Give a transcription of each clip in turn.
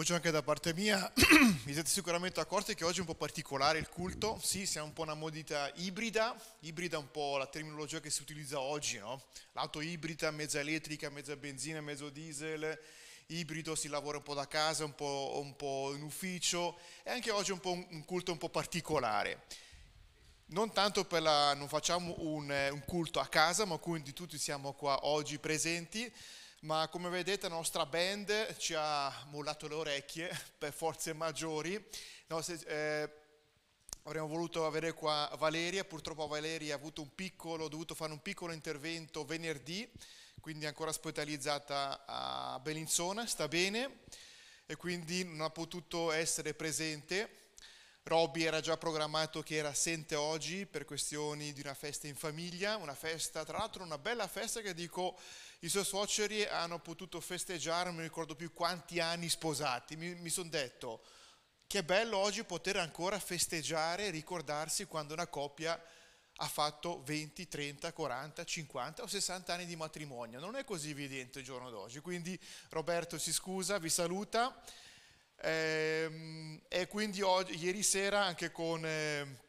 Voce anche da parte mia, vi siete sicuramente accorti che oggi è un po' particolare il culto, sì, siamo un po' una modalità ibrida, ibrida è un po' la terminologia che si utilizza oggi, no? L'auto ibrida, mezza elettrica, mezza benzina, mezzo diesel, ibrido, si lavora un po' da casa, un po', un po in ufficio, e anche oggi è un po' un culto un po' particolare. Non tanto per la, non facciamo un, un culto a casa, ma quindi tutti siamo qua oggi presenti, ma come vedete la nostra band ci ha mollato le orecchie per forze maggiori. No, se, eh, avremmo voluto avere qua Valeria, purtroppo Valeria ha avuto un piccolo, dovuto fare un piccolo intervento venerdì, quindi è ancora ospitalizzata a Bellinzona, sta bene e quindi non ha potuto essere presente. Robby era già programmato che era assente oggi per questioni di una festa in famiglia, una festa, tra l'altro una bella festa che dico i suoi suoceri hanno potuto festeggiare, non mi ricordo più quanti anni sposati. Mi, mi sono detto che bello oggi poter ancora festeggiare ricordarsi quando una coppia ha fatto 20, 30, 40, 50 o 60 anni di matrimonio. Non è così evidente il giorno d'oggi. Quindi Roberto si scusa, vi saluta. Ehm, e quindi oggi, ieri sera anche con...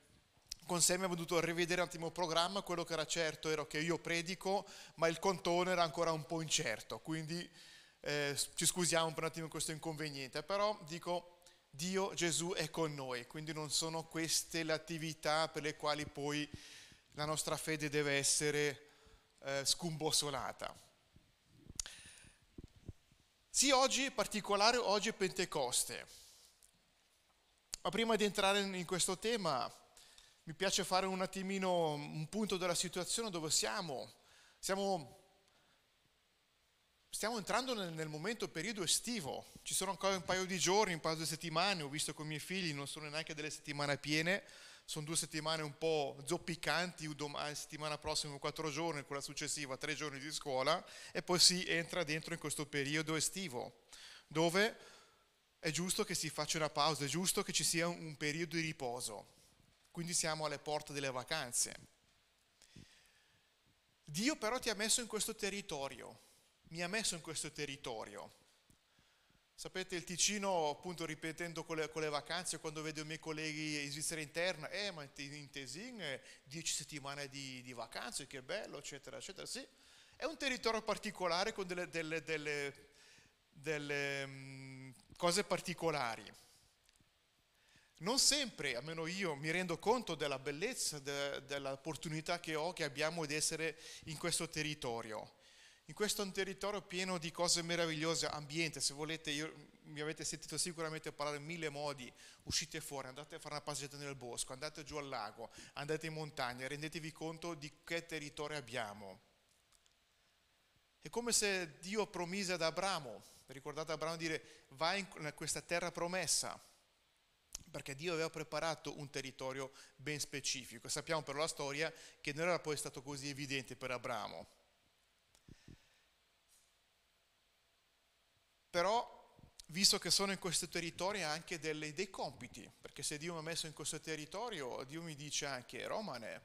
Con Sammy abbiamo dovuto rivedere un attimo il programma, quello che era certo era che io predico, ma il contone era ancora un po' incerto, quindi eh, ci scusiamo per un attimo questo inconveniente, però dico Dio Gesù è con noi, quindi non sono queste le attività per le quali poi la nostra fede deve essere eh, scumbossolata. Sì, oggi in particolare, oggi è Pentecoste, ma prima di entrare in questo tema mi piace fare un attimino un punto della situazione dove siamo. Siamo Stiamo entrando nel, nel, momento, periodo estivo, ci sono ancora un paio di giorni, un paio di settimane, ho visto con i miei figli, non sono neanche delle settimane piene, sono due settimane un po' zoppicanti, domani, settimana prossima quattro giorni, quella successiva tre giorni di scuola. E poi si entra dentro in questo periodo estivo, dove è giusto che si faccia una pausa, è giusto che ci sia un periodo di riposo. Quindi siamo alle porte delle vacanze. Dio però ti ha messo in questo territorio, mi ha messo in questo territorio. Sapete, il Ticino, appunto, ripetendo con le, con le vacanze, quando vedo i miei colleghi in Svizzera interna, eh, ma in Tesin, eh, dieci settimane di, di, vacanze, che bello, eccetera, eccetera. Sì, è un territorio particolare con delle, delle, delle, delle um, cose particolari. Non sempre, almeno io, mi rendo conto della bellezza, de, dell'opportunità che ho, che abbiamo di essere in questo territorio. In questo territorio pieno di cose meravigliose, ambiente, se volete, io, mi avete sentito sicuramente parlare in mille modi, uscite fuori, andate a fare una passeggiata nel bosco, andate giù al lago, andate in montagna, rendetevi conto di che territorio abbiamo. È come se Dio promise ad Abramo, ricordate Abramo dire vai in questa terra promessa, perché Dio aveva preparato un territorio ben specifico. Sappiamo però la storia che non era poi stato così evidente per Abramo. Però, visto che sono in questo territorio, anche delle, dei compiti, perché se Dio mi ha messo in questo territorio, Dio mi dice anche, Romane,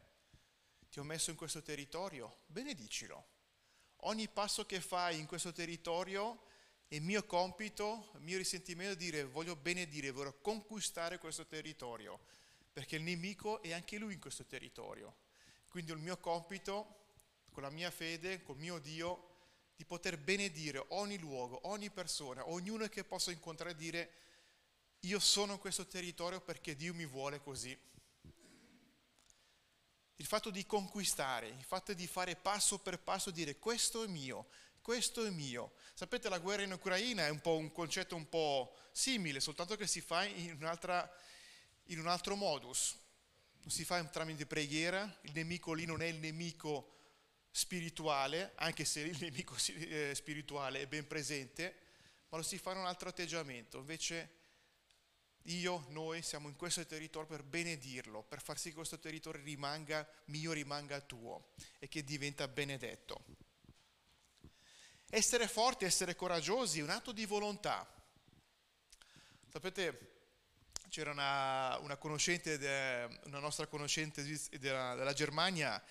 ti ho messo in questo territorio, benedicilo. Ogni passo che fai in questo territorio il mio compito, il mio risentimento è dire voglio benedire, voglio conquistare questo territorio, perché il nemico è anche lui in questo territorio. Quindi il mio compito, con la mia fede, col mio Dio, di poter benedire ogni luogo, ogni persona, ognuno che possa incontrare e dire io sono in questo territorio perché Dio mi vuole così. Il fatto di conquistare, il fatto di fare passo per passo, dire questo è mio, questo è mio. Sapete, la guerra in Ucraina è un un concetto un po' simile, soltanto che si fa in, in un altro modus. Non si fa tramite preghiera, il nemico lì non è il nemico spirituale, anche se il nemico eh, spirituale è ben presente, ma lo si fa in un altro atteggiamento. Invece io, noi siamo in questo territorio per benedirlo, per far sì che questo territorio rimanga mio, rimanga tuo e che diventa benedetto. Essere forti, essere coraggiosi un atto di volontà. Sapete, c'era una, una, de, una nostra conoscente della, della, Germania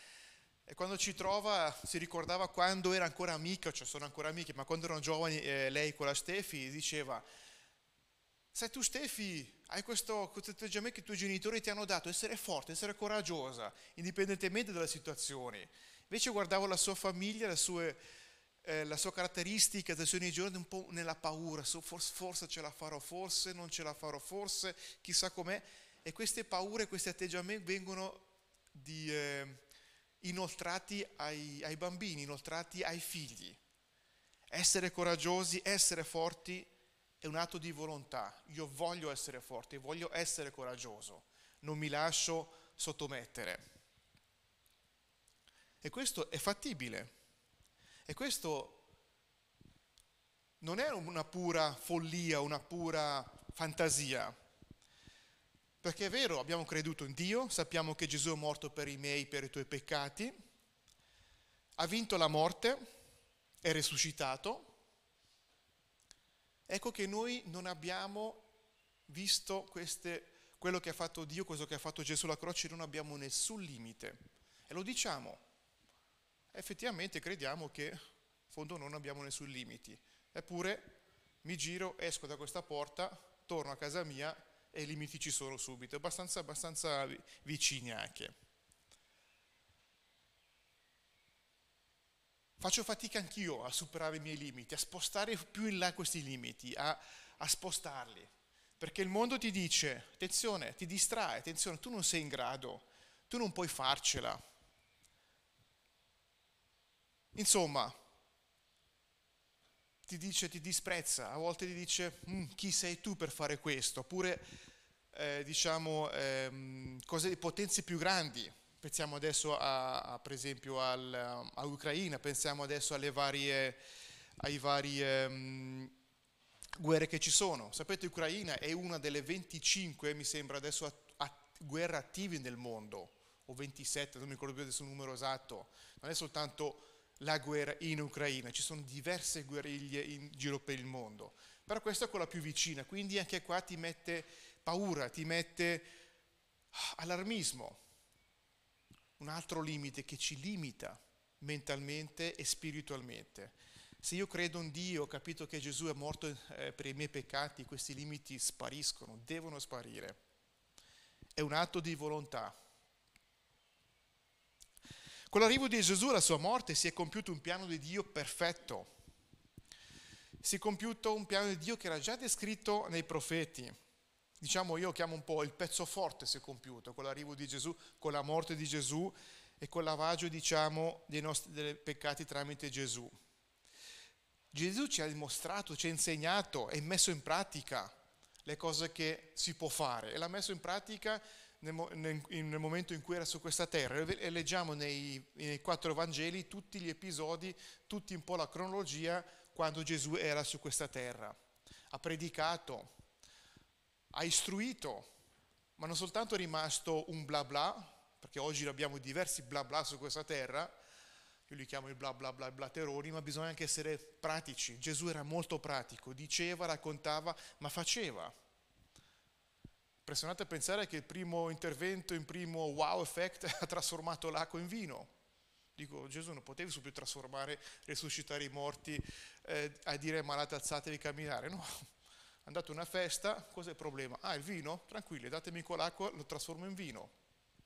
e quando ci trova si ricordava quando era ancora amica, cioè sono ancora amiche, ma quando erano giovani eh, lei con la Stefi diceva Se tu Stefi hai questo, questo atteggiamento che i tuoi genitori ti hanno dato, essere forte, essere coraggiosa, indipendentemente dalle situazioni. Invece guardavo la sua famiglia, le sue, eh, la sua caratteristica dei suoi giorni un po' nella paura, forse, forse ce la farò, forse non ce la farò, forse chissà com'è. E queste paure, questi atteggiamenti vengono di, eh, inoltrati ai, ai bambini, inoltrati ai figli. Essere coraggiosi, essere forti è un atto di volontà. Io voglio essere forte, voglio essere coraggioso, non mi lascio sottomettere. E questo è fattibile. E questo non è una pura follia, una pura fantasia. Perché è vero, abbiamo creduto in Dio, sappiamo che Gesù è morto per i miei, per i tuoi peccati, ha vinto la morte, è risuscitato. Ecco che noi non abbiamo visto queste, quello che ha fatto Dio, quello che ha fatto Gesù alla croce, non abbiamo nessun limite. E lo diciamo. Effettivamente crediamo che in fondo non abbiamo nessun limite. Eppure mi giro, esco da questa porta, torno a casa mia e i limiti ci sono subito, abbastanza, abbastanza vicini anche. Faccio fatica anch'io a superare i miei limiti, a spostare più in là questi limiti, a, a spostarli. Perché il mondo ti dice, attenzione, ti distrae, attenzione, tu non sei in grado, tu non puoi farcela. Insomma, ti dice, ti disprezza, a volte ti dice mm, chi sei tu per fare questo, oppure eh, diciamo ehm, cose, potenze più grandi. Pensiamo adesso a, a, per esempio al, all'Ucraina, pensiamo adesso alle varie, ai vari um, guerre che ci sono. Sapete, l'Ucraina è una delle 25, mi sembra adesso, a, a, guerre attive nel mondo, o 27, non mi ricordo più adesso il numero esatto. Non è soltanto la guerra in Ucraina, ci sono diverse guerriglie in giro per il mondo, però questa è quella più vicina, quindi anche qua ti mette paura, ti mette allarmismo, un altro limite che ci limita mentalmente e spiritualmente. Se io credo in Dio, ho capito che Gesù è morto eh, per i miei peccati, questi limiti spariscono, devono sparire. È un atto di volontà. Con l'arrivo di Gesù alla sua morte si è compiuto un piano di Dio perfetto. Si è compiuto un piano di Dio che era già descritto nei profeti. Diciamo io chiamo un po' il pezzo forte si è compiuto con l'arrivo di Gesù, con la morte di Gesù e con il lavaggio, diciamo, dei nostri dei peccati tramite Gesù. Gesù ci ha dimostrato, ci ha insegnato e messo in pratica le cose che si può fare e l'ha messo in pratica nel, nel, momento in cui era su questa terra e leggiamo nei, nei quattro Vangeli tutti gli episodi, tutti un po' la cronologia quando Gesù era su questa terra. Ha predicato, ha istruito, ma non soltanto è rimasto un bla bla, perché oggi abbiamo diversi bla bla su questa terra, io li chiamo il bla bla bla blateroni, ma bisogna anche essere pratici. Gesù era molto pratico, diceva, raccontava, ma faceva impressionante a pensare che il primo intervento, il primo wow effect ha trasformato l'acqua in vino. Dico, Gesù non potevi subito trasformare, risuscitare i morti, eh, a dire ai malati alzatevi camminare. No, andate a una festa, cos'è il problema? Ah, il vino? Tranquilli, datemi con l'acqua, lo trasformo in vino.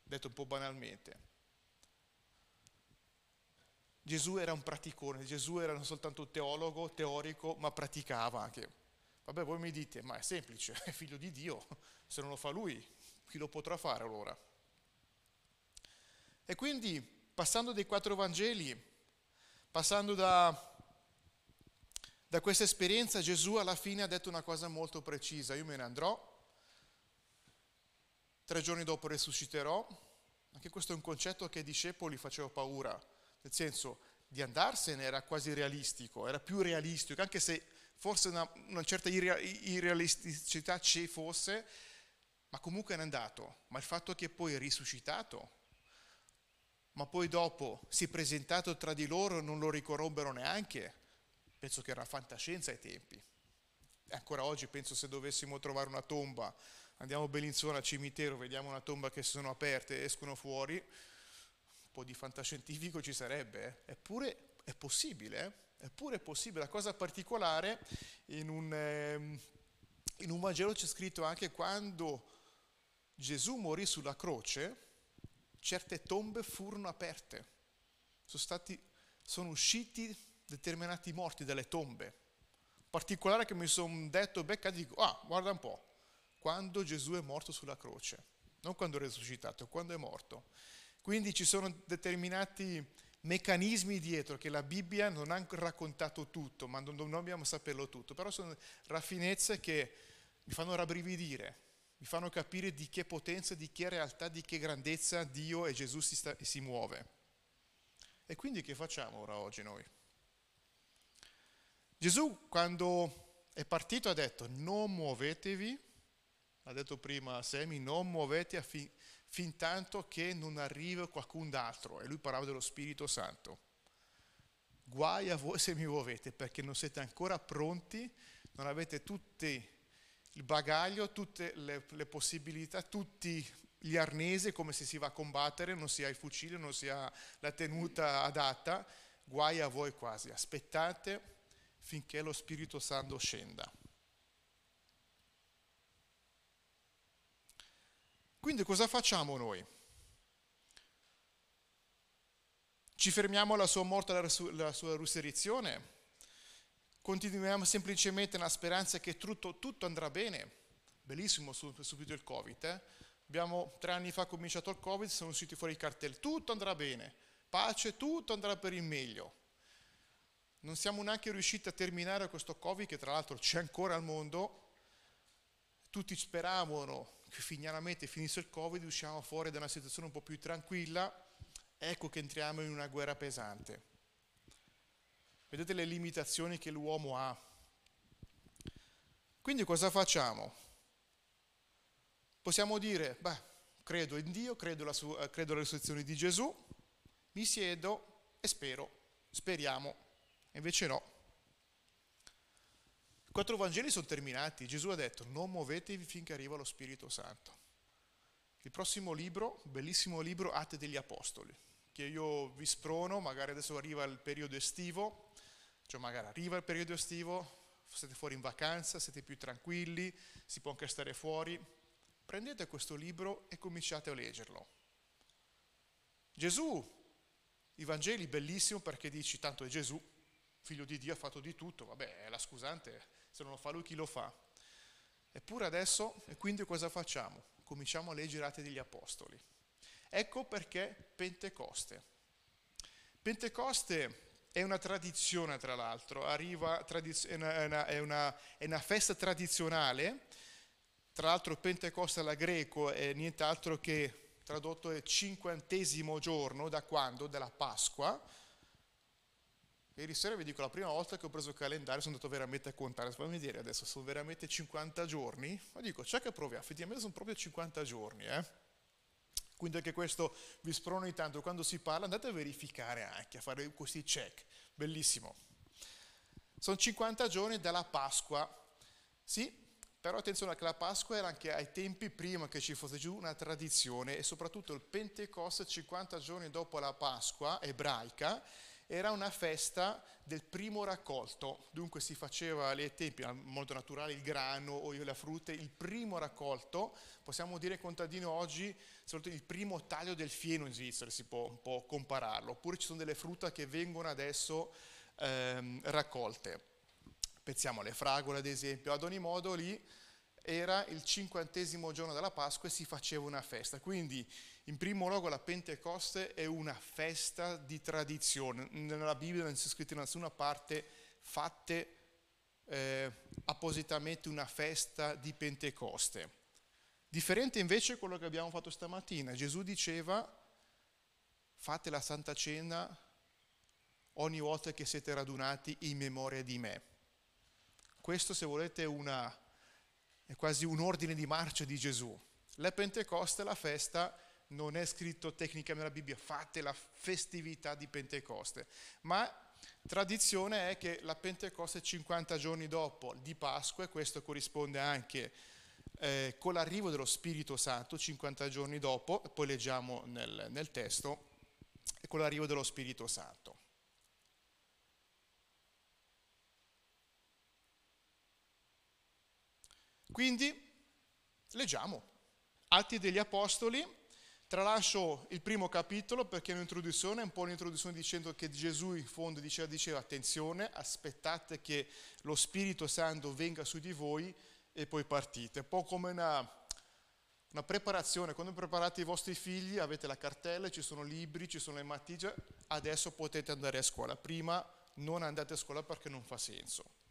Detto un po' banalmente. Gesù era un praticone, Gesù era non soltanto teologo, teorico, ma praticava anche. Vabbè, voi mi dite, ma è semplice, è figlio di Dio, se non lo fa lui, chi lo potrà fare allora? E quindi, passando dai quattro Vangeli, passando da, da questa esperienza, Gesù alla fine ha detto una cosa molto precisa, io me ne andrò, tre giorni dopo risusciterò, anche questo è un concetto che ai discepoli faceva paura, nel senso di andarsene era quasi realistico, era più realistico, anche se forse una, una certa irrealisticità ci fosse, ma comunque è andato. Ma il fatto che poi è risuscitato, ma poi dopo si è presentato tra di loro non lo ricorrobbero neanche, penso che era fantascienza ai tempi. E ancora oggi penso se dovessimo trovare una tomba, andiamo a Bellinzona al cimitero, vediamo una tomba che sono aperte e escono fuori, un po' di fantascientifico ci sarebbe, eh? eppure è possibile. Eh? Eppure è possibile, la cosa particolare in un, eh, in un Vangelo c'è scritto anche quando Gesù morì sulla croce, certe tombe furono aperte, sono, stati, sono usciti determinati morti dalle tombe. Particolare che mi sono detto, becca, dico, ah, guarda un po', quando Gesù è morto sulla croce, non quando è risuscitato, quando è morto. Quindi ci sono determinati meccanismi dietro che la Bibbia non ha raccontato tutto, ma non dobbiamo saperlo tutto, però sono raffinezze che mi fanno rabbrividire, mi fanno capire di che potenza, di che realtà, di che grandezza Dio e Gesù si, sta, si muove. E quindi che facciamo ora oggi noi? Gesù quando è partito ha detto non muovetevi, ha detto prima a Semi, non muovete fin, fin tanto che non arriva qualcun altro. E lui parlava dello Spirito Santo. Guai a voi se mi muovete perché non siete ancora pronti, non avete tutti il bagaglio, tutte le, le possibilità, tutti gli arnesi, come se si va a combattere, non si ha il fucile, non si ha la tenuta adatta, guai a voi quasi, aspettate finché lo Spirito Santo scenda. Quindi cosa facciamo noi? Ci fermiamo alla sua morte, alla sua resurrezione? continuiamo semplicemente nella speranza che tutto, tutto andrà bene. Bellissimo subito il Covid. Eh? Abbiamo tre anni fa cominciato il Covid, sono usciti fuori i cartelli, tutto andrà bene, pace, tutto andrà per il meglio. Non siamo neanche riusciti a terminare questo Covid che tra l'altro c'è ancora al mondo. Tutti speravano che finalmente finisse il Covid, usciamo fuori da una situazione un po' più tranquilla, ecco che entriamo in una guerra pesante. Vedete le limitazioni che l'uomo ha. Quindi cosa facciamo? Possiamo dire, beh, credo in Dio, credo alla, sua, credo alla risurrezione di Gesù, mi siedo e spero, speriamo. Invece no. I quattro Vangeli sono terminati. Gesù ha detto, non muovetevi finché arriva lo Spirito Santo. Il prossimo libro, bellissimo libro, Atti degli Apostoli, che io vi sprono, magari adesso arriva il periodo estivo, cioè magari arriva il periodo estivo, siete fuori in vacanza, siete più tranquilli, si può anche stare fuori. Prendete questo libro e cominciate a leggerlo. Gesù, i Vangeli bellissimo perché dici tanto è Gesù, figlio di Dio, ha fatto di tutto, vabbè è la scusante, se non lo fa lui chi lo fa? Eppure adesso, e quindi cosa facciamo? Cominciamo a leggere Atti degli Apostoli. Ecco perché Pentecoste. Pentecoste è una tradizione, tra l'altro, Arriva, è, una, è, una, è, una, è, festa tradizionale. Tra l'altro, Pentecoste alla greco è nient'altro che tradotto il cinquantesimo giorno da quando? Dalla Pasqua. Ieri sera vi dico, la prima volta che ho preso il calendario sono andato veramente a contare, fammi vedere adesso, sono veramente 50 giorni? Ma dico, c'è che proviamo, effettivamente sono proprio 50 giorni, eh? Quindi anche questo vi sprono ogni tanto, quando si parla andate a verificare anche, a fare questi check, bellissimo. Sono 50 giorni dalla Pasqua, sì, però attenzione che la Pasqua era anche ai tempi prima che ci fosse giù una tradizione e soprattutto il Pentecoste 50 giorni dopo la Pasqua ebraica era una festa del primo raccolto, dunque si faceva ai tempi, molto naturale, il grano o le frutta, il primo raccolto, possiamo dire contadino oggi, il primo taglio del fieno in Svizzera, si può un po' compararlo, oppure ci sono delle frutta che vengono adesso ehm, raccolte, pensiamo alle fragole ad esempio, ad ogni modo lì era il cinquantesimo giorno della Pasqua e si faceva una festa, quindi in primo luogo la Pentecoste è una festa di tradizione, nella Bibbia non c'è scritto in nessuna parte fatte eh, appositamente una festa di Pentecoste. Differente invece quello che abbiamo fatto stamattina, Gesù diceva fate la Santa Cena ogni volta che siete radunati in memoria di me. Questo se volete una, è quasi un ordine di marcia di Gesù. La Pentecoste, la festa, non è scritto tecnicamente nella Bibbia, fate la festività di Pentecoste, ma tradizione è che la Pentecoste è 50 giorni dopo di Pasqua e questo corrisponde anche eh, con l'arrivo dello Spirito Santo, 50 giorni dopo, poi leggiamo nel, nel testo, con l'arrivo dello Spirito Santo. Quindi leggiamo. Atti degli Apostoli, tralascio il primo capitolo perché è un'introduzione, un po' un'introduzione dicendo che Gesù in fondo diceva, diceva attenzione, aspettate che lo Spirito Santo venga su di voi e poi partite. Un po' come una, una preparazione, quando preparate i vostri figli avete la cartella, ci sono libri, ci sono le matite, adesso potete andare a scuola, prima non andate a scuola perché non fa senso.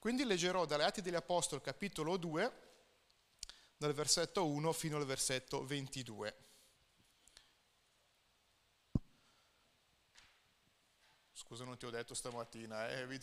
Quindi leggerò dalle Atti degli Apostoli capitolo 2, dal versetto 1 fino al versetto 22. Scusa, non ti ho detto stamattina, eh?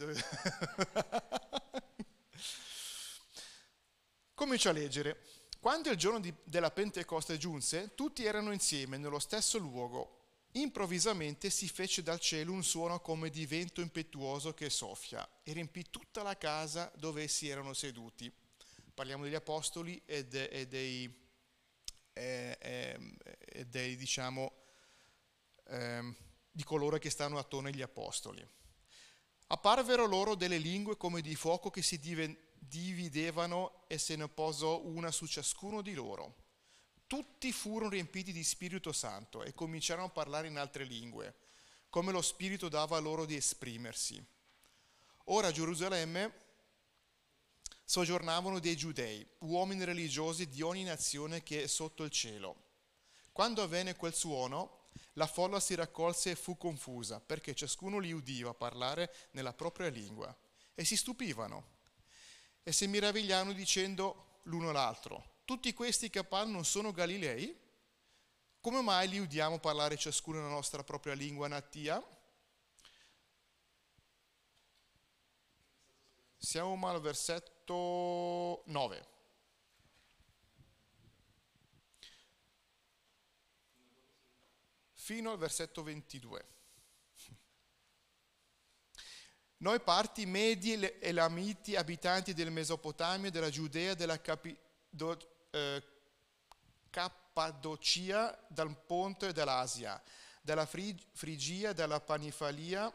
Comincio a leggere. Quando il giorno di, della Pentecoste giunse, tutti erano insieme nello stesso luogo. Improvvisamente si fece dal cielo un suono come di vento impetuoso che soffia e riempì tutta la casa dove essi erano seduti parliamo degli apostoli e, de, e dei, e, e dei, diciamo, eh, di coloro che stanno attorno agli apostoli. Apparvero loro delle lingue come di fuoco che si dividevano e se ne posò una su ciascuno di loro. Tutti furono riempiti di Spirito Santo e cominciarono a parlare in altre lingue, come lo Spirito dava loro di esprimersi. Ora a Gerusalemme soggiornavano dei giudei, uomini religiosi di ogni nazione che è sotto il cielo. Quando avvenne quel suono, la folla si raccolse e fu confusa, perché ciascuno li udiva parlare nella propria lingua, e si stupivano, e si meravigliavano dicendo l'uno all'altro, tutti questi che parlano sono Galilei? Come mai li udiamo parlare ciascuno nella nostra propria lingua natia? Siamo al versetto versetto 9. Fino al versetto 22. Noi parti medi e lamiti, abitanti del Mesopotamia, della Giudea, della Capi, do, eh, Cappadocia, dal ponte dell'Asia, dalla Frigia, dalla Panifalia,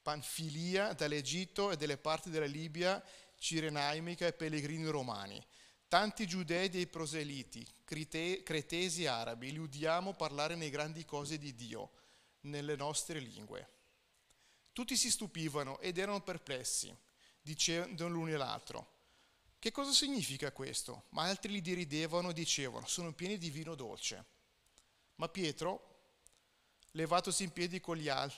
Panfilia, dall'Egitto e delle parti della Libia cirenaimica e pellegrini romani, tanti giudei dei proseliti, cretesi e arabi, li udiamo parlare nei grandi cose di Dio, nelle nostre lingue. Tutti si stupivano ed erano perplessi, dicendo l'uno all'altro, che cosa significa questo? Ma altri li deridevano e dicevano, sono pieni di vino dolce. Ma Pietro, levatosi in piedi con gli, al,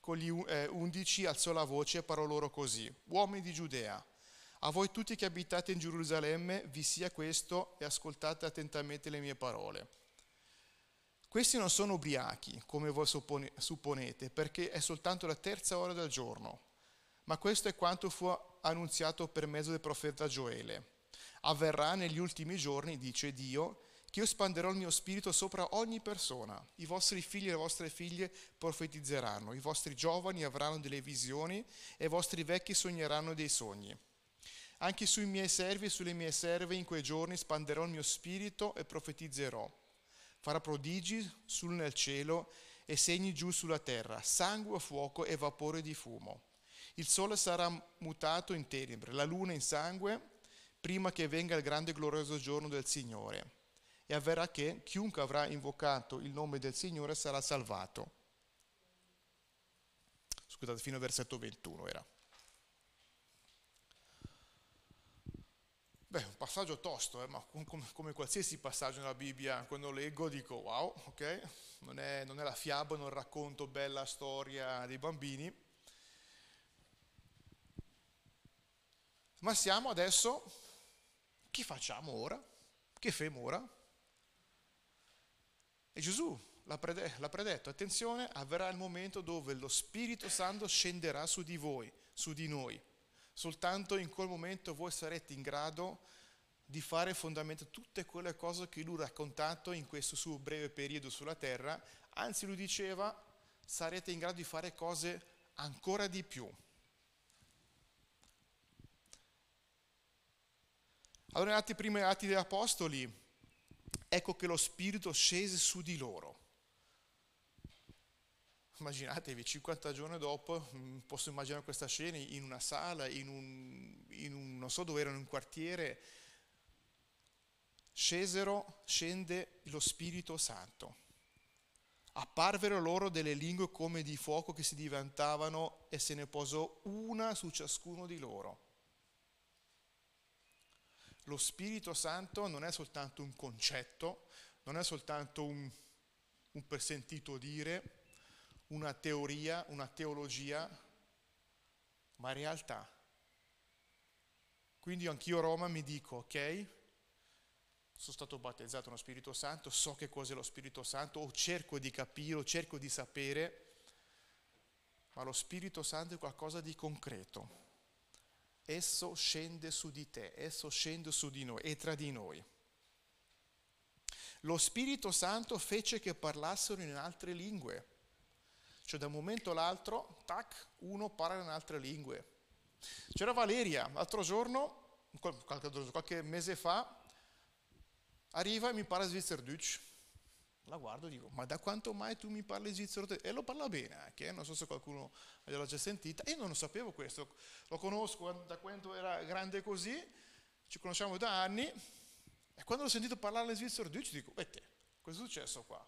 con gli eh, undici, alzò la voce e parlò loro così, uomini di Giudea, a voi tutti che abitate in Gerusalemme vi sia questo e ascoltate attentamente le mie parole. Questi non sono ubriachi, come voi supponete, perché è soltanto la terza ora del giorno. Ma questo è quanto fu annunziato per mezzo del profeta Gioele. Avverrà negli ultimi giorni, dice Dio, che io espanderò il mio spirito sopra ogni persona. I vostri figli e le vostre figlie profetizzeranno, i vostri giovani avranno delle visioni e i vostri vecchi sogneranno dei sogni. Anche sui miei servi e sulle mie serve in quei giorni spanderò il mio spirito e profetizzerò. Farà prodigi sul nel cielo e segni giù sulla terra, sangue, fuoco e vapore di fumo. Il sole sarà mutato in tenebre, la luna in sangue, prima che venga il grande e glorioso giorno del Signore. E avverrà che chiunque avrà invocato il nome del Signore sarà salvato. Scusate, fino al versetto 21 era. Beh, un passaggio tosto, eh, ma come, come, qualsiasi passaggio nella Bibbia, quando leggo dico wow, ok, non è, non è la fiaba, non racconto bella storia dei bambini. Ma siamo adesso, che facciamo ora? Che femo ora? E Gesù l'ha, predetto, attenzione, avverrà il momento dove lo Spirito Santo scenderà su di voi, su di noi Soltanto in quel momento voi sarete in grado di fare fondamentalmente tutte quelle cose che lui ha raccontato in questo suo breve periodo sulla terra, anzi lui diceva sarete in grado di fare cose ancora di più. Allora, nei primi atti degli Apostoli, ecco che lo Spirito scese su di loro. Immaginatevi, 50 giorni dopo, mm, posso immaginare questa scena in una sala, in un, in un non so dove erano, in un quartiere, scesero, scende lo Spirito Santo. Apparvero loro delle lingue come di fuoco che si diventavano e se ne posò una su ciascuno di loro. Lo Spirito Santo non è soltanto un concetto, non è soltanto un, un persentito dire, una teoria, una teologia, ma realtà. Quindi anch'io a Roma mi dico, ok, sono stato battezzato nello Spirito Santo, so che cos'è lo Spirito Santo, o cerco di capire, o cerco di sapere, ma lo Spirito Santo è qualcosa di concreto. Esso scende su di te, esso scende su di noi e tra di noi. Lo Spirito Santo fece che parlassero in altre lingue. Cioè da un momento all'altro, tac, uno parla in altre lingue. C'era Valeria, l'altro giorno, qualche, mese fa, arriva e mi parla Svizzerdeutsch. La guardo e dico, ma da quanto mai tu mi parli Svizzerdeutsch? E lo parla bene anche, eh? non so se qualcuno l'ha già sentita. E non lo sapevo questo, lo conosco da quando era grande così, ci conosciamo da anni. E quando l'ho sentito parlare Svizzerdeutsch dico, e te, cosa è successo qua?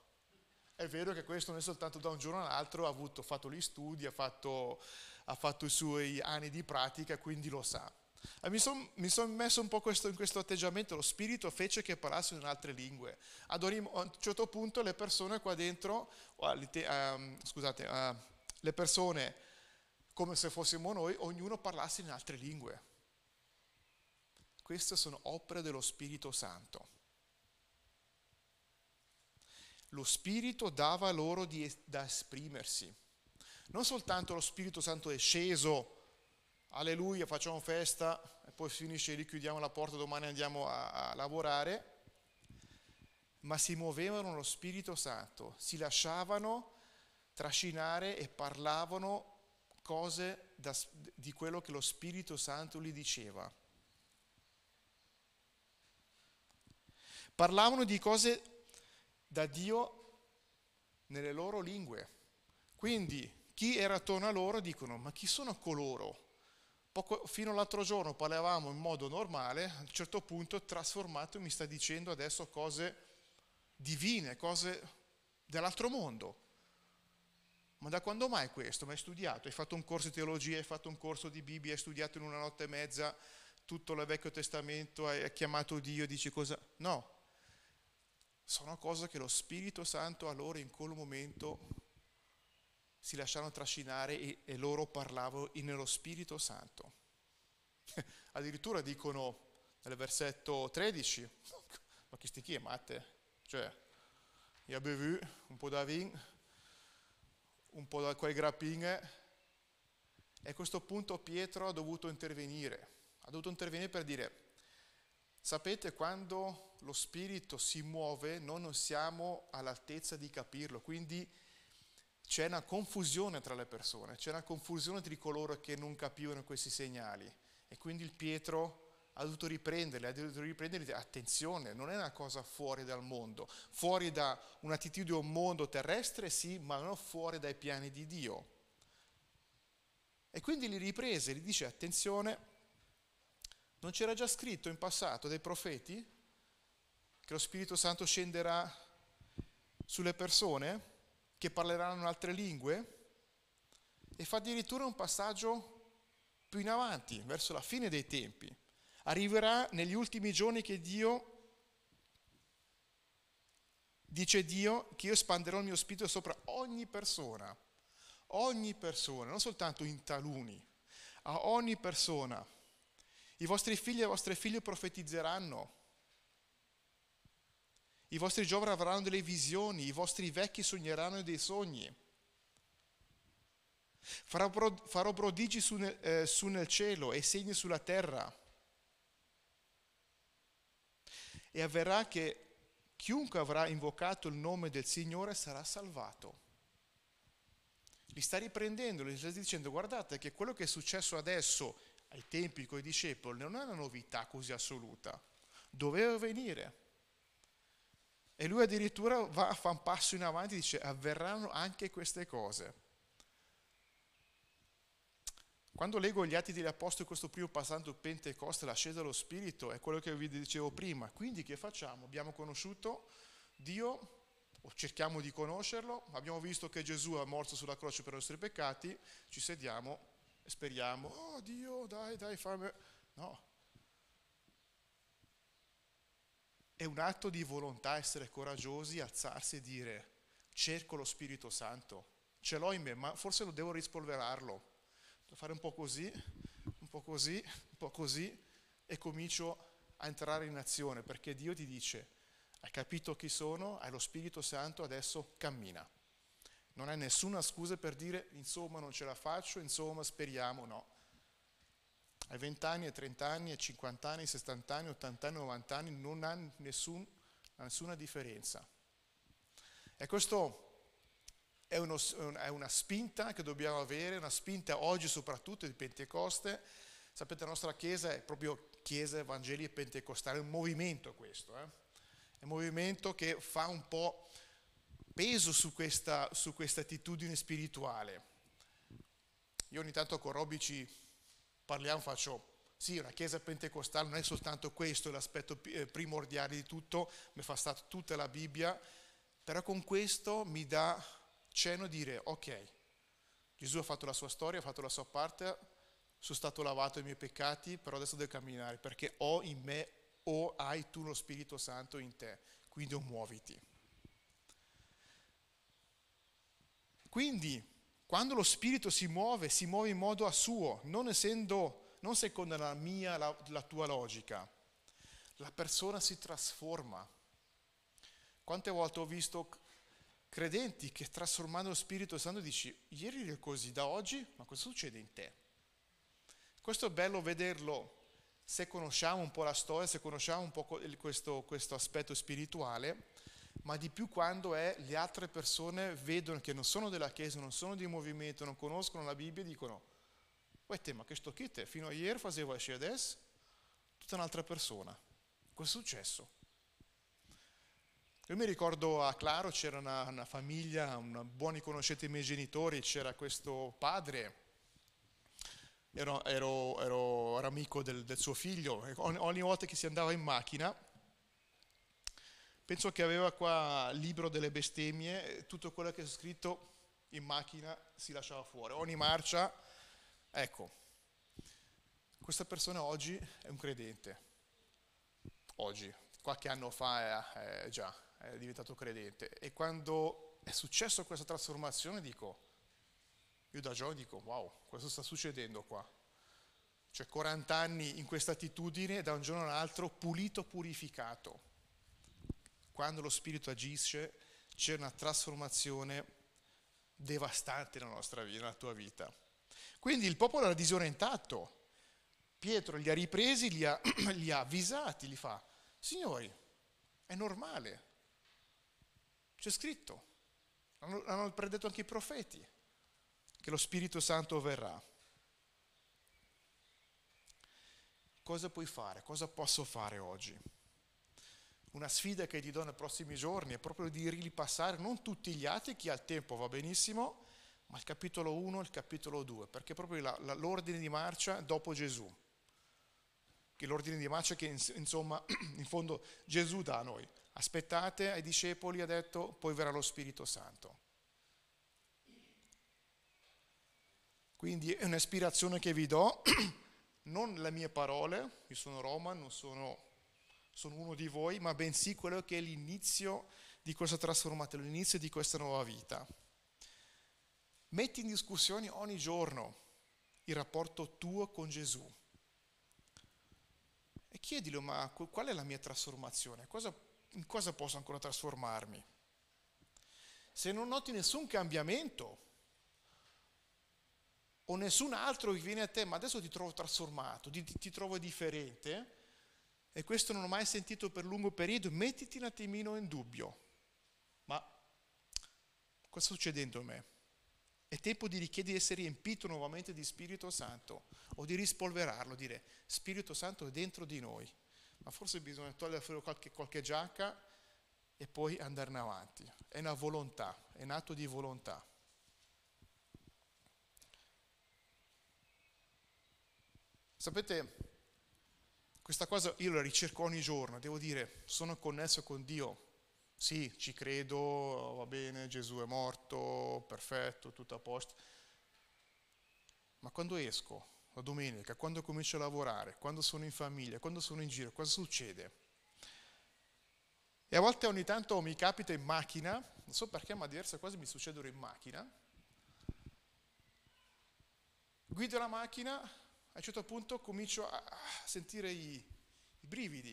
È vero che questo non è soltanto da un giorno all'altro, ha avuto, fatto gli studi, ha fatto, ha fatto i suoi anni di pratica, quindi lo sa. E mi sono son messo un po' questo, in questo atteggiamento, lo spirito fece che parlassero in altre lingue. Ad a un certo punto le persone qua dentro, scusate, le persone come se fossimo noi, ognuno parlasse in altre lingue. Queste sono opere dello Spirito Santo. Lo Spirito dava loro di, da esprimersi. Non soltanto lo Spirito Santo è sceso alleluia, facciamo festa e poi finisce lì, chiudiamo la porta, domani andiamo a, a lavorare, ma si muovevano lo Spirito Santo, si lasciavano trascinare e parlavano cose da, di quello che lo Spirito Santo gli diceva. Parlavano di cose da Dio nelle loro lingue. Quindi chi era attorno a loro dicono, ma chi sono coloro? Poco, fino all'altro giorno parlavamo in modo normale, a un certo punto trasformato mi sta dicendo adesso cose divine, cose dell'altro mondo. Ma da quando mai questo? Ma hai studiato? Hai fatto un corso di teologia, hai fatto un corso di Bibbia, hai studiato in una notte e mezza tutto il Vecchio Testamento, hai chiamato Dio, dici cosa? No, sono cose che lo Spirito Santo a loro in quel momento si lasciarono trascinare e, e loro parlavano nello Spirito Santo. Addirittura dicono nel versetto 13, ma chi sti chi è matte? Cioè, io ho bevuto un po' da vin, un po' da quei grappine, e a questo punto Pietro ha dovuto intervenire, ha dovuto intervenire per dire, sapete quando lo Spirito si muove noi non siamo all'altezza di capirlo, quindi c'è una confusione tra le persone, c'è una confusione tra coloro che non capivano questi segnali e quindi il Pietro ha dovuto riprenderli, ha dovuto riprenderli, attenzione, non è una cosa fuori dal mondo, fuori da un'attitudine a un mondo terrestre sì, ma non fuori dai piani di Dio. E quindi li riprese, gli dice attenzione, non c'era già scritto in passato dai profeti che lo Spirito Santo scenderà sulle persone? Che parleranno altre lingue e fa addirittura un passaggio più in avanti, verso la fine dei tempi. Arriverà negli ultimi giorni che Dio, dice Dio, che io espanderò il mio spirito sopra ogni persona, ogni persona, non soltanto in taluni, a ogni persona. I vostri figli e le vostre figlie profetizzeranno i vostri giovani avranno delle visioni, i vostri vecchi sogneranno dei sogni. Farò, prodigi su, eh, su nel cielo e segni sulla terra. E avverrà che chiunque avrà invocato il nome del Signore sarà salvato. Li sta riprendendo, li sta dicendo guardate che quello che è successo adesso ai tempi con i discepoli non è una novità così assoluta, doveva venire. E lui addirittura va a fare un passo in avanti e dice avverranno anche queste cose. Quando leggo gli atti degli apostoli, questo primo passaggio Pentecoste, l'ascesa dello Spirito, è quello che vi dicevo prima. Quindi che facciamo? Abbiamo conosciuto Dio, o cerchiamo di conoscerlo, abbiamo visto che Gesù è morto sulla croce per i nostri peccati, ci sediamo e speriamo, oh Dio, dai, dai, fammi... No. È un atto di volontà essere coraggiosi, alzarsi e dire, cerco lo Spirito Santo, ce l'ho in me, ma forse lo devo rispolverarlo. Devo fare un po' così, un po' così, un po' così e comincio a entrare in azione, perché Dio ti dice, hai capito chi sono, hai lo Spirito Santo, adesso cammina. Non hai nessuna scusa per dire insomma non ce la faccio, insomma speriamo, no. Hai 20 anni, 30 anni, 50 anni, 60 anni, 80 anni, 90 anni, non ha nessun, nessuna differenza. E questo è, uno, è, una spinta che dobbiamo avere, una spinta oggi soprattutto di Pentecoste. Sapete, la nostra Chiesa è proprio Chiesa Evangeli Pentecostale, è un movimento questo. Eh? È un movimento che fa un po' peso su questa, su questa attitudine spirituale. Io ogni tanto con Robby ci parliamo, faccio, sì, una chiesa pentecostale non è soltanto questo l'aspetto eh, primordiale di tutto, mi fa stare tutta la Bibbia, però con questo mi dà cenno di dire, ok, Gesù ha fatto la sua storia, ha fatto la sua parte, sono stato lavato i miei peccati, però adesso devo camminare perché ho in me o hai tu lo Spirito Santo in te, quindi muoviti. Quindi, quando lo Spirito si muove, si muove in modo a suo, non essendo, non secondo la mia, la, la tua logica. La persona si trasforma. Quante volte ho visto credenti che trasformando lo Spirito Santo dici, ieri eri così, da oggi, ma cosa succede in te? Questo è bello vederlo se conosciamo un po' la storia, se conosciamo un po' questo, questo aspetto spirituale, ma di più quando è le altre persone vedono che non sono della Chiesa, non sono di movimento, non conoscono la Bibbia e dicono, uè te, ma che sto chi te? Fino a ieri facevo esce adesso? Tutta un'altra persona. Cosa è successo? Io mi ricordo a Claro c'era una, una famiglia, una, buoni conoscete i miei genitori, c'era questo padre ero, ero, ero, amico del, del, suo figlio, ogni volta che si andava in macchina, penso che aveva qua il libro delle bestemmie, tutto quello che è scritto in macchina si lasciava fuori, ogni marcia, ecco, questa persona oggi è un credente, oggi, qualche anno fa è, è già, è diventato credente e quando è successa questa trasformazione dico, io da giovane dico, wow, cosa sta succedendo qua? Cioè 40 anni in questa attitudine, da un giorno all'altro pulito, purificato. Quando lo Spirito agisce c'è una trasformazione devastante nella nostra nella tua vita. Quindi il popolo era disorientato. Pietro li ha ripresi, li ha, li ha avvisati, li fa, signori, è normale, c'è scritto, hanno, hanno predetto anche i profeti che lo Spirito Santo verrà. Cosa puoi fare? Cosa posso fare oggi? Una sfida che ti do nei prossimi giorni è proprio di ripassare non tutti gli atti, chi ha il tempo va benissimo, ma il capitolo 1 e il capitolo 2, perché è proprio la, la, l'ordine di marcia dopo Gesù. Che l'ordine di marcia che insomma in fondo Gesù dà a noi. Aspettate ai discepoli, ha detto, poi verrà lo Spirito Santo. Quindi è un'ispirazione che vi do, non le mie parole, io sono Roma, non sono, sono uno di voi, ma bensì quello che è l'inizio di questa trasformazione, l'inizio di questa nuova vita. Metti in discussione ogni giorno il rapporto tuo con Gesù e chiedilo, ma qual è la mia trasformazione? Cosa, in cosa posso ancora trasformarmi? Se non noti nessun cambiamento, o nessun altro che viene a te, ma adesso ti trovo trasformato, ti, ti trovo differente, e questo non ho mai sentito per lungo periodo, mettiti un attimino in dubbio. Ma cosa sta succedendo a me? È tempo di richiedere di essere riempito nuovamente di Spirito Santo o di rispolverarlo, dire Spirito Santo è dentro di noi, ma forse bisogna togliere fuori qualche, qualche giacca e poi andarne avanti. È una volontà, è un atto di volontà. Sapete, questa cosa io la ricerco ogni giorno, devo dire, sono connesso con Dio. Sì, ci credo, va bene, Gesù è morto, perfetto, tutto a posto. Ma quando esco, la domenica, quando comincio a lavorare, quando sono in famiglia, quando sono in giro, cosa succede? E a volte ogni tanto mi capita in macchina, non so perché, ma diverse cose mi succedono in macchina. Guido la macchina, a un certo punto comincio a sentire i, i brividi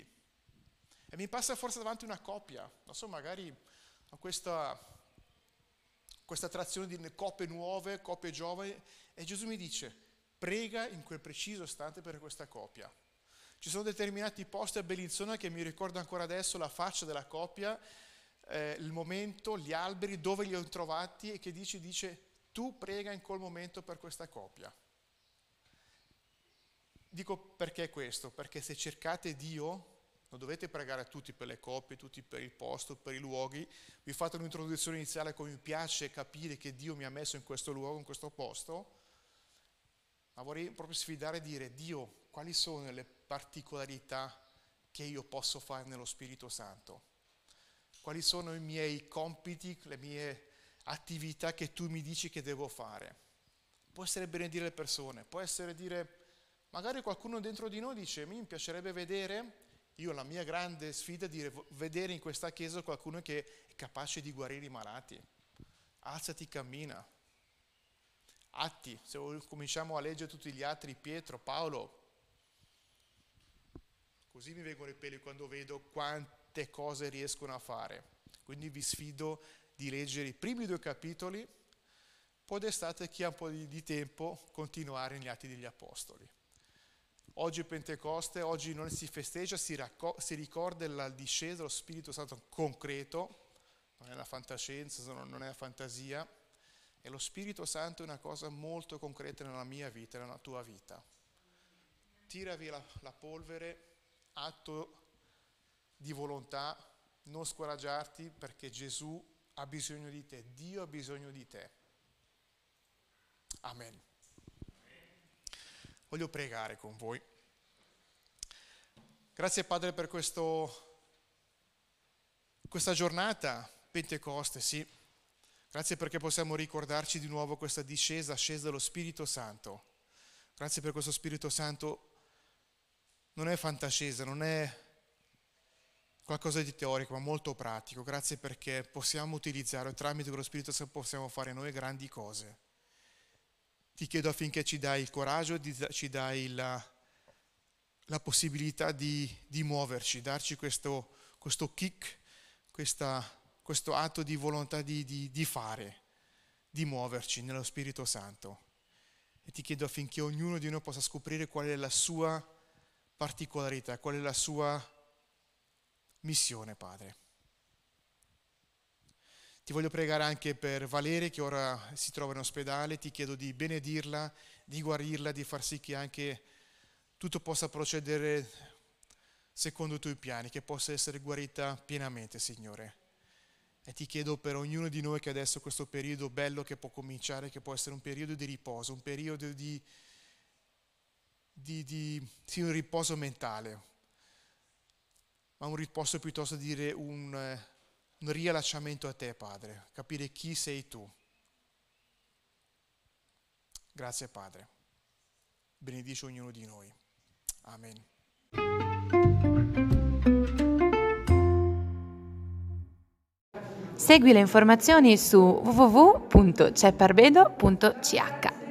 e mi passa forse davanti una coppia, non so, magari ho questa, questa attrazione di coppie nuove, coppie giovani e Gesù mi dice prega in quel preciso istante per questa coppia. Ci sono determinati posti a Bellinzona che mi ricordo ancora adesso la faccia della coppia, eh, il momento, gli alberi, dove li ho trovati e che dice, dice tu prega in quel momento per questa coppia. Dico perché questo? Perché se cercate Dio, non dovete pregare a tutti per le coppie, tutti per il posto, per i luoghi. Vi fate un'introduzione iniziale come mi piace capire che Dio mi ha messo in questo luogo, in questo posto. Ma vorrei proprio sfidare e dire, Dio, quali sono le particolarità che io posso fare nello Spirito Santo? Quali sono i miei compiti, le mie attività che tu mi dici che devo fare? Può essere benedire le persone, può essere dire Magari qualcuno dentro di noi dice, mi piacerebbe vedere, io la mia grande sfida è dire, vedere in questa chiesa qualcuno che è capace di guarire i malati. Alzati, cammina. Atti, se cominciamo a leggere tutti gli altri, Pietro, Paolo, così mi vengono i peli quando vedo quante cose riescono a fare. Quindi vi sfido di leggere i primi due capitoli, poi d'estate chi ha un po' di tempo continuare negli atti degli apostoli. Oggi è Pentecoste, oggi non si festeggia, si, racco- si ricorda la discesa dello Spirito Santo concreto, non è la fantascienza, non è la fantasia, e lo Spirito Santo è una cosa molto concreta nella mia vita, nella tua vita. Tira via la, la polvere, atto di volontà, non scoraggiarti perché Gesù ha bisogno di te, Dio ha bisogno di te. Amen. Voglio pregare con voi. Grazie Padre per questo, questa giornata, Pentecoste, sì. Grazie perché possiamo ricordarci di nuovo questa discesa, ascesa dello Spirito Santo. Grazie per questo Spirito Santo. Non è fantascesa, non è qualcosa di teorico, ma molto pratico. Grazie perché possiamo utilizzare, tramite quello Spirito Santo possiamo fare noi grandi cose. Ti chiedo affinché ci dai il coraggio, ci dai la, la possibilità di, di, muoverci, darci questo, questo kick, questa, questo atto di volontà di, di, di fare, di muoverci nello Spirito Santo. E ti chiedo affinché ognuno di noi possa scoprire qual è la sua particolarità, qual è la sua missione, Padre. Ti voglio pregare anche per Valeria che ora si trova in ospedale, ti chiedo di benedirla, di guarirla, di far sì che anche tutto possa procedere secondo i tuoi piani, che possa essere guarita pienamente, Signore. E ti chiedo per ognuno di noi che adesso questo periodo bello che può cominciare, che può essere un periodo di riposo, un periodo di, di, di sì, un riposo mentale, ma un riposo piuttosto dire un un riallacciamento a te, Padre, capire chi sei tu. Grazie, Padre. Benedici ognuno di noi. Amen. Segui le informazioni su www.cepparbedo.ch.